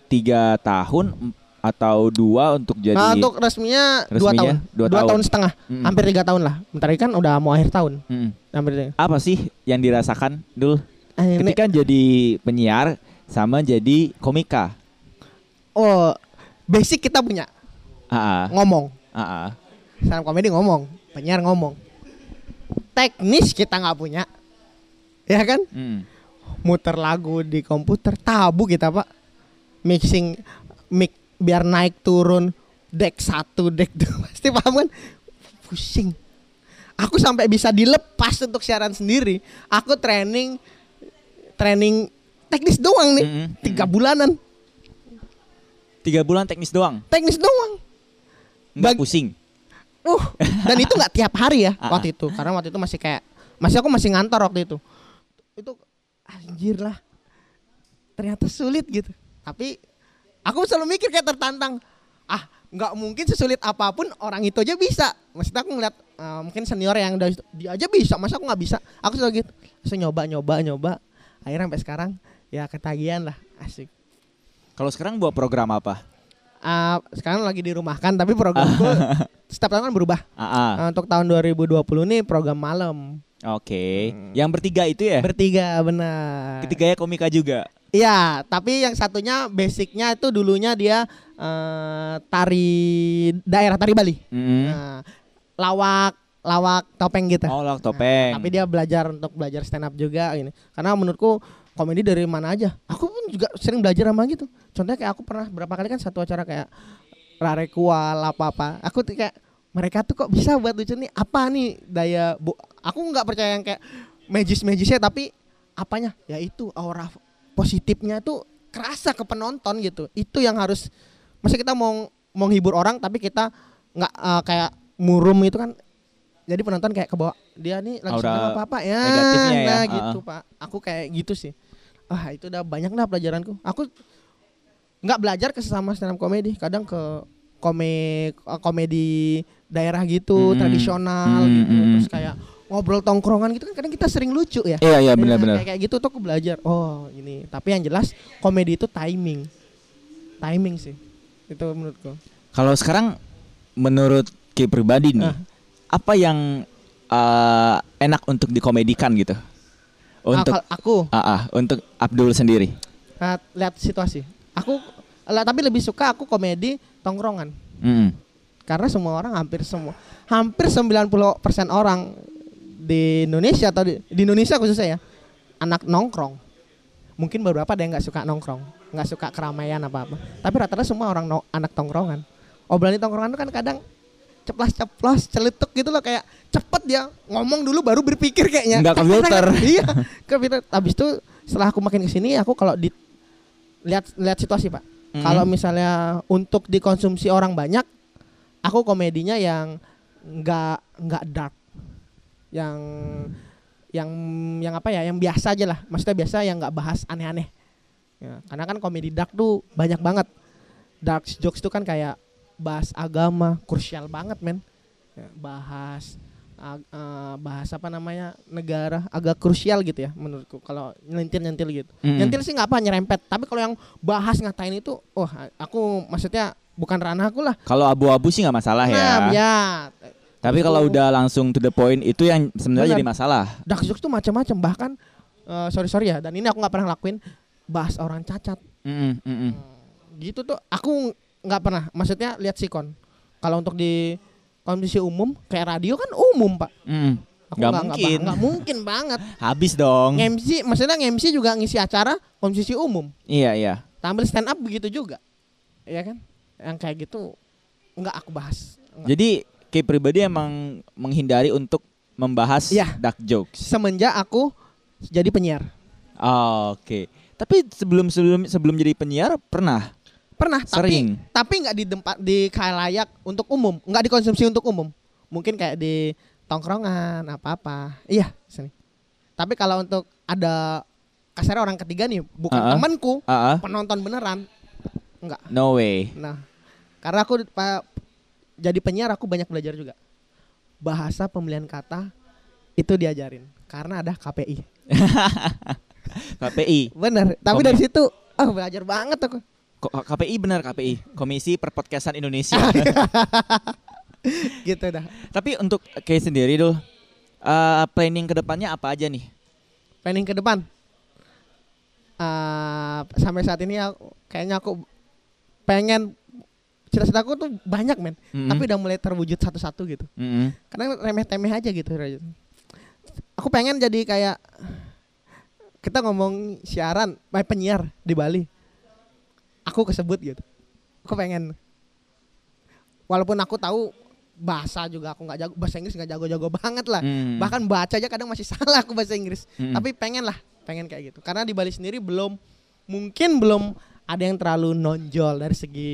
tiga tahun atau dua untuk jadi. nah, untuk resminya, dua Resminya tahun, dua dua, tahun. tahun. setengah, Mm. hampir tiga tahun lah. Bentar kan udah mau akhir tahun, Mm. hampir tiga. Apa sih yang dirasakan dulu Ah, ini- ketika jadi penyiar sama jadi komika? oh, basic kita punya Ah, ah, ngomong, ah. stand up comedy ngomong, penyiar ngomong. Teknis kita nggak punya, ya kan? Mm. muter lagu di komputer tabu kita pak. Mixing mic biar naik turun deck satu deck dua. Pasti paham kan? Pusing. Aku sampai bisa dilepas untuk siaran sendiri. Aku training training teknis doang nih. Mm-mm, tiga mm-mm. bulanan. Tiga bulan teknis doang, teknis doang. Nggak Bag- pusing. uh dan itu nggak tiap hari ya Ah, waktu itu. Karena waktu itu masih kayak masih aku masih ngantor waktu itu itu anjir lah. Ternyata sulit gitu. Tapi aku selalu mikir kayak tertantang. Ah nggak mungkin sesulit apa pun orang itu aja bisa. Maksudnya aku ngeliat eh, mungkin senior yang udah dia aja bisa masa aku nggak bisa? Aku selalu gitu. Terus nyoba nyoba nyoba. Akhirnya sampai sekarang ya ketagihan lah. Asik. Kalau sekarang buat program apa? Ah, sekarang lagi dirumahkan tapi programku setiap tahun kan berubah. Ah, ah. Nah, untuk tahun 2020 nih program malam Oke. Yang bertiga itu ya? bertiga benar Ketiganya komika juga. Iya, tapi yang satunya basicnya itu dulunya dia eh, tari daerah tari Bali. Mm. Nah, lawak lawak topeng gitu. Oh, lawak topeng. Tapi dia belajar untuk belajar stand up juga ini. Karena menurutku komedi dari mana aja. Aku pun juga sering belajar sama gitu. Contohnya kayak aku pernah berapa kali kan satu acara kayak Rarekual apa-apa. Aku tuh kayak mereka tuh kok bisa buat lucu nih? Apa nih daya bu aku nggak percaya yang kayak magis magisnya tapi apanya? Ya itu aura positifnya tuh kerasa ke penonton gitu. Itu yang harus masa kita mau mau menghibur orang tapi kita nggak eh, kayak murum itu kan jadi penonton kayak ke bawah dia nih lagi seneng apa apa ya negatifnya ya, nah ah. gitu pak. Aku kayak gitu sih. Ah itu udah banyak dah pelajaranku. Aku nggak belajar ke sesama stand up komedi kadang ke komik eh, komedi daerah gitu Mm-mm. tradisional Mm, gitu mm, mm. terus kayak ngobrol tongkrongan gitu kan kadang kita sering lucu ya Iya, iya Ya, benar-benar. kayak, kayak gitu tuh aku belajar oh ini tapi yang jelas komedi itu timing timing sih itu menurutku Kalau sekarang menurut Ki pribadi nih, Ah. apa yang eh, enak untuk dikomedikan gitu? Untuk Akal- aku ah, ah, untuk Abdul sendiri. nah, lihat situasi aku tapi lebih suka aku komedi tongkrongan Mm. Karena semua orang hampir semua hampir 90% orang di Indonesia atau di, di Indonesia khususnya ya anak nongkrong. Mungkin beberapa ada yang nggak suka nongkrong nggak suka keramaian apa apa. Tapi rata-rata semua orang no- anak tongkrongan. Obrolan di tongkrongan itu kan kadang ceplas-ceplos celetuk gitu loh kayak cepet dia ngomong dulu baru berpikir kayaknya. Nggak ke filter. iya ke filter. Habis itu setelah aku makin ke sini aku kalau di lihat lihat situasi pak. Mm. kalau misalnya untuk dikonsumsi orang banyak aku komedinya yang nggak nggak dark. Yang yang yang apa ya yang biasa aja lah. Maksudnya biasa yang nggak bahas aneh-aneh. Ya, karena kan komedi dark tuh banyak banget. Dark jokes tuh kan kayak bahas agama krusial banget men. Ya, bahas ag- eh, bahas apa namanya negara agak krusial gitu ya menurutku. Kalau nyentil nyentil gitu. Mm. nyentil sih nggak apa nyerempet. Tapi kalau yang bahas ngatain itu wah aku maksudnya bukan ranah aku lah Kalau abu-abu sih nggak masalah ya. nah ya Tapi kalau Itu- udah langsung to the point itu yang sebenarnya Benar. jadi masalah. dark jokes tuh macam-macam bahkan eh, sorry sorry ya dan ini aku nggak pernah lakuin bahas orang cacat Mm, mm, mm. gitu tuh aku nggak pernah maksudnya lihat sikon kalau untuk di kondisi umum kayak radio kan umum pak Mm. aku nggak- nggak mungkin. ba- nggak mungkin banget Habis dong. MC maksudnya MC juga ngisi acara kondisi umum Iya, iya. tampil stand up begitu juga ya kan yang kayak gitu nggak aku bahas Nggak. Jadi Ki pribadi emang menghindari untuk membahas Iya. dark jokes. semenjak aku jadi penyiar Oh, Oke. Tapi sebelum sebelum sebelum jadi penyiar pernah Pernah, Sering. tapi tapi nggak di tempat di layak untuk umum, nggak dikonsumsi untuk umum. Mungkin kayak di tongkrongan apa-apa. Iya, sini. Tapi kalau untuk ada kasarnya orang ketiga nih, bukan Ah, ah. temanku, Ah, ah. penonton beneran. Enggak. no way. Nah, karena aku pa- jadi penyiar aku banyak belajar juga. Bahasa pemilihan kata itu diajarin karena ada KPI. KPI. Bener. Tapi Komi- dari situ ah belajar banget aku. KPI benar KPI. Komisi Perpodcastan Indonesia. gitu dah. Tapi untuk kayak sendiri dulu eh, planning ke depannya apa aja nih? Planning ke depan. Eh, sampai saat ini aku, kayaknya aku pengen cita-citaku tuh banyak men, Mm-mm. tapi udah mulai terwujud satu-satu gitu. Mm-mm. Karena remeh-temeh aja gitu. Aku pengen jadi kayak kita ngomong siaran, eh, penyiar di Bali. Aku kesebut gitu. Aku pengen. Walaupun aku tahu bahasa juga aku nggak jago, bahasa Inggris nggak jago-jago banget lah. Mm. Bahkan baca aja kadang masih salah aku bahasa Inggris. Mm-mm. Tapi pengen lah, pengen kayak gitu. Karena di Bali sendiri belum mungkin belum ada yang terlalu nonjol dari segi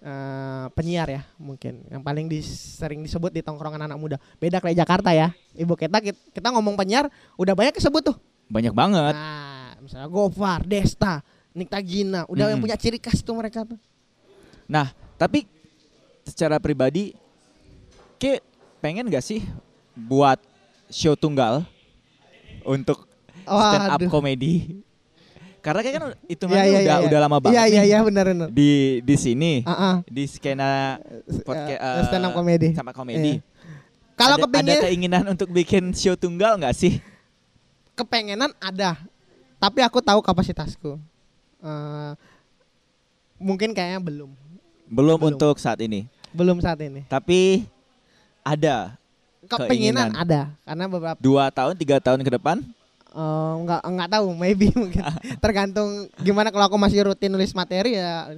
eh, penyiar ya mungkin. Yang paling dis- sering disebut di tongkrongan anak muda. Beda kayak Jakarta ya. Ibu kita kit- kita ngomong penyiar udah banyak kesebut tuh. banyak banget. Nah, misalnya Gofar, Desta, Nikta Gina, udah yang Mm-mm. punya ciri khas tuh mereka tuh. Nah, tapi secara pribadi ke pengen gak sih buat show tunggal untuk stand up Waduh. Karena kayak kan hitungannya Iya, iya, udah iya. udah lama banget Iya iya iya benar benar. di di sini Ah, ah. di skena podcast Eh, stand up comedy. sama komedi. Iya. Kalau ada, kepingin ada keinginan untuk bikin show tunggal nggak sih? kepengenan ada, tapi aku tahu kapasitasku. Eh, mungkin kayaknya belum, Belum, Belum. untuk saat ini, belum saat ini. tapi ada Kepengenan Keinginan. ada, karena beberapa dua tahun tiga tahun ke depan. Eh, nggak nggak tahu, maybe mungkin tergantung gimana kalau aku masih rutin nulis materi ya.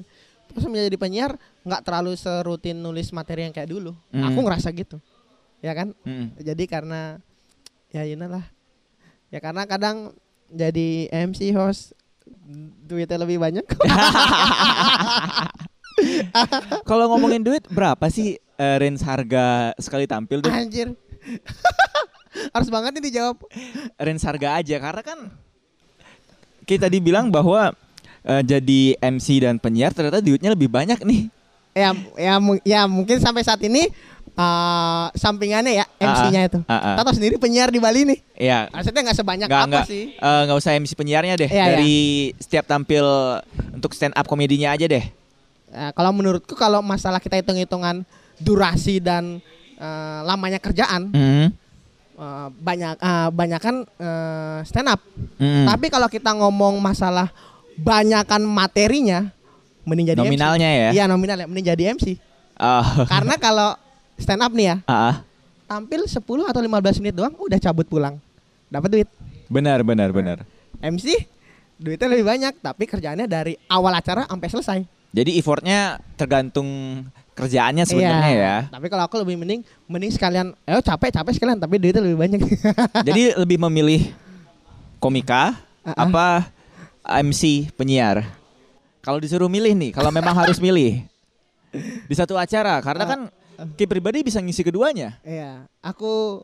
Terus menjadi penyiar nggak terlalu serutin nulis materi yang kayak dulu. Hmm. Aku ngerasa gitu, ya kan? Mm. Jadi karena ya inilah, ya karena kadang jadi MC host duitnya lebih banyak. Kalau ngomongin duit berapa sih eh, range harga sekali tampil tuh? Anjir. Harus banget nih dijawab. range harga aja karena kan kita dibilang bahwa eh, jadi MC dan penyiar ternyata duitnya lebih banyak nih. Ya ya ya mungkin sampai saat ini eh, sampingannya ya MC-nya itu. ah, ah. Tahu sendiri penyiar di Bali nih. Iya. Maksudnya nggak sebanyak Nggak apa nggak sih? eh, nggak usah MC penyiarnya deh. Iya, Dari setiap tampil untuk stand up komedinya aja deh. Eh, kalau menurutku kalau masalah kita hitung-hitungan durasi dan eh, lamanya kerjaan Mm. Eh, banyak eh, banyakan eh, stand up. Mm. Tapi kalau kita ngomong masalah banyakan materinya mending jadi nominalnya MC. ya. Iya nominal ya, mending jadi MC. Oh. Karena kalau stand up nih ya, Ah, ah. tampil 10 atau 15 menit doang udah cabut pulang. Dapat duit. benar benar benar. MC duitnya lebih banyak tapi kerjaannya dari awal acara sampai selesai. Jadi effortnya tergantung kerjaannya sebenarnya Iya. ya. Tapi kalau aku lebih mending mending sekalian eh capek capek sekalian tapi duitnya lebih banyak. Jadi lebih memilih komika Ah, ah. apa MC penyiar. Kalau disuruh milih nih, kalau memang harus milih di satu acara, karena Ah, kan Ki pribadi bisa ngisi keduanya. Iya, aku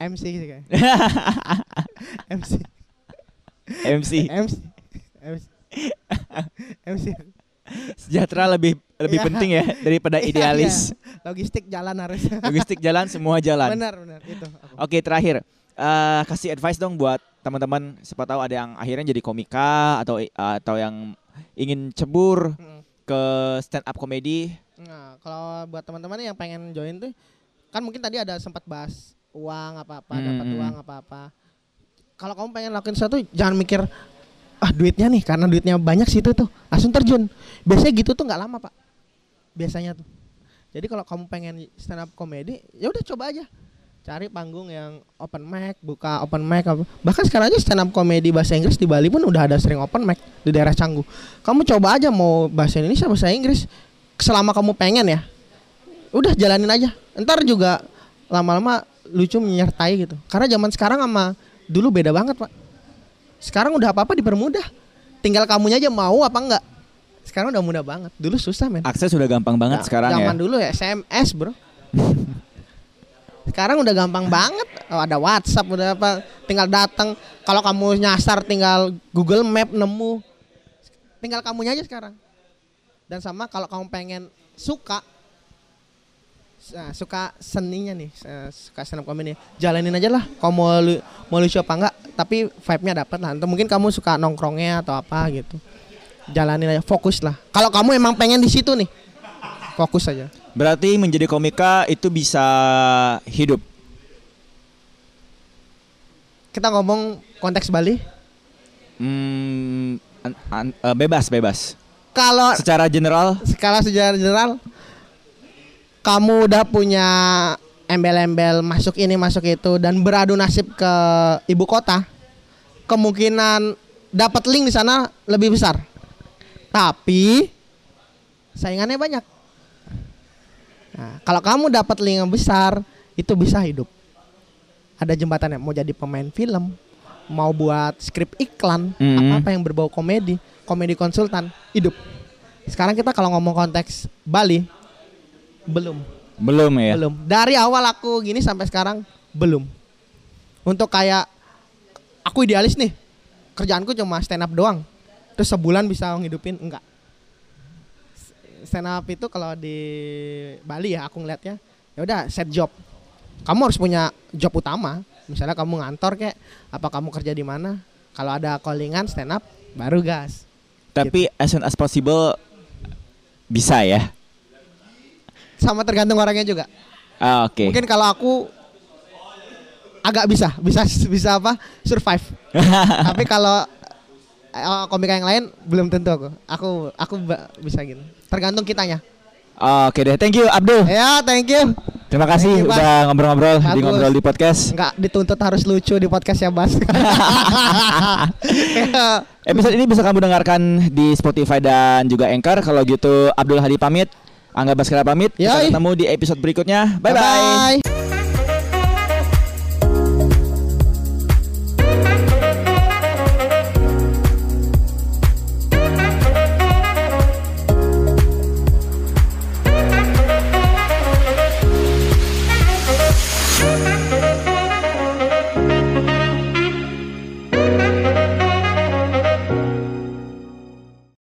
MC sih kayak. MC. MC MC. MC. MC. sejahtera lebih lebih Iya. penting ya daripada Iya, idealis. iya. Logistik jalan harus. Logistik jalan semua jalan. benar, benar itu. Oke terakhir eh, kasih advice dong buat teman-teman siapa tahu ada yang akhirnya jadi komika atau atau yang ingin cebur Mm. ke stand up comedy. Nah, kalau buat teman-teman yang pengen join tuh kan mungkin tadi ada sempat bahas uang apa-apa, dapat Hmm. uang apa-apa. Kalau kamu pengen lakuin sesuatu jangan mikir ah duitnya nih karena duitnya banyak situ tuh langsung terjun. Biasanya gitu tuh nggak lama, Pak. Biasanya tuh. Jadi kalau kamu pengen stand up comedy, ya udah coba aja. Cari panggung yang open mic, buka open mic apa. Bahkan sekarang aja stand up comedy bahasa Inggris di Bali pun udah ada sering open mic di daerah Canggu. Kamu coba aja mau bahasa Indonesia bahasa Inggris selama kamu pengen ya. Udah jalanin aja. Ntar juga lama-lama lucu menyertai gitu. Karena zaman sekarang sama dulu beda banget, Pak. Sekarang udah apa-apa dipermudah. Tinggal kamunya aja mau apa enggak. Sekarang udah mudah banget. Dulu susah men. Akses sudah gampang banget Nah, sekarang ya. Zaman dulu ya SMS bro. Sekarang udah gampang banget. Oh, ada WhatsApp udah apa. Tinggal datang. Kalau kamu nyasar tinggal Google Map nemu. Tinggal kamunya aja sekarang. Dan sama kalau kamu pengen suka Nah, suka seninya nih, eh, suka stand up comedy, jalanin aja lah. Kamu mau lu, mau lucu apa enggak, tapi vibe-nya dapat lah. Atau mungkin kamu suka nongkrongnya atau apa gitu. Jalanin aja, fokus lah. Kalau kamu emang pengen di situ nih, fokus aja. Berarti menjadi komika itu bisa hidup. Kita ngomong konteks Bali. Hmm, an- an- eh, bebas bebas. Kalau Secara general skala sejarah general, kamu udah punya embel-embel masuk ini masuk itu dan beradu nasib ke ibu kota, kemungkinan dapat link di sana lebih besar. Tapi saingannya banyak. Nah, kalau kamu dapat link yang besar, itu bisa hidup. Ada jembatannya, mau jadi pemain film, mau buat skrip iklan, Mhm. apa-apa yang berbau komedi, komedi konsultan, hidup. Sekarang kita kalau ngomong konteks Bali, belum, belum ya. belum. Dari awal aku gini sampai sekarang belum. Untuk kayak aku idealis nih, kerjaanku cuma stand up doang. Terus sebulan bisa ngidupin enggak. Stand up itu kalau di Bali ya aku ngeliatnya, ya udah set job. Kamu harus punya job utama. Misalnya kamu ngantor kayak apa kamu kerja di mana? Kalau ada callingan stand up baru gas. Tapi as soon as possible bisa ya. Sama tergantung orangnya juga. Ah, Oke. Mungkin kalau aku agak bisa, bisa bisa apa? Survive. Tapi kalau eh, komika yang lain belum tentu aku. Aku aku bisa gitu. Tergantung kitanya. Oke deh, thank you Abdul. Ya, thank you. Terima kasih Thank you, udah ngobrol-ngobrol di ngobrol di podcast. Enggak dituntut harus lucu di podcast ya, Bas. Episode ini bisa kamu dengarkan di Spotify dan juga Anchor. Kalau gitu Abdul Hadi pamit, Angga Baskara pamit. Kita Yoi. ketemu di episode berikutnya. Bye bye. Bye-bye.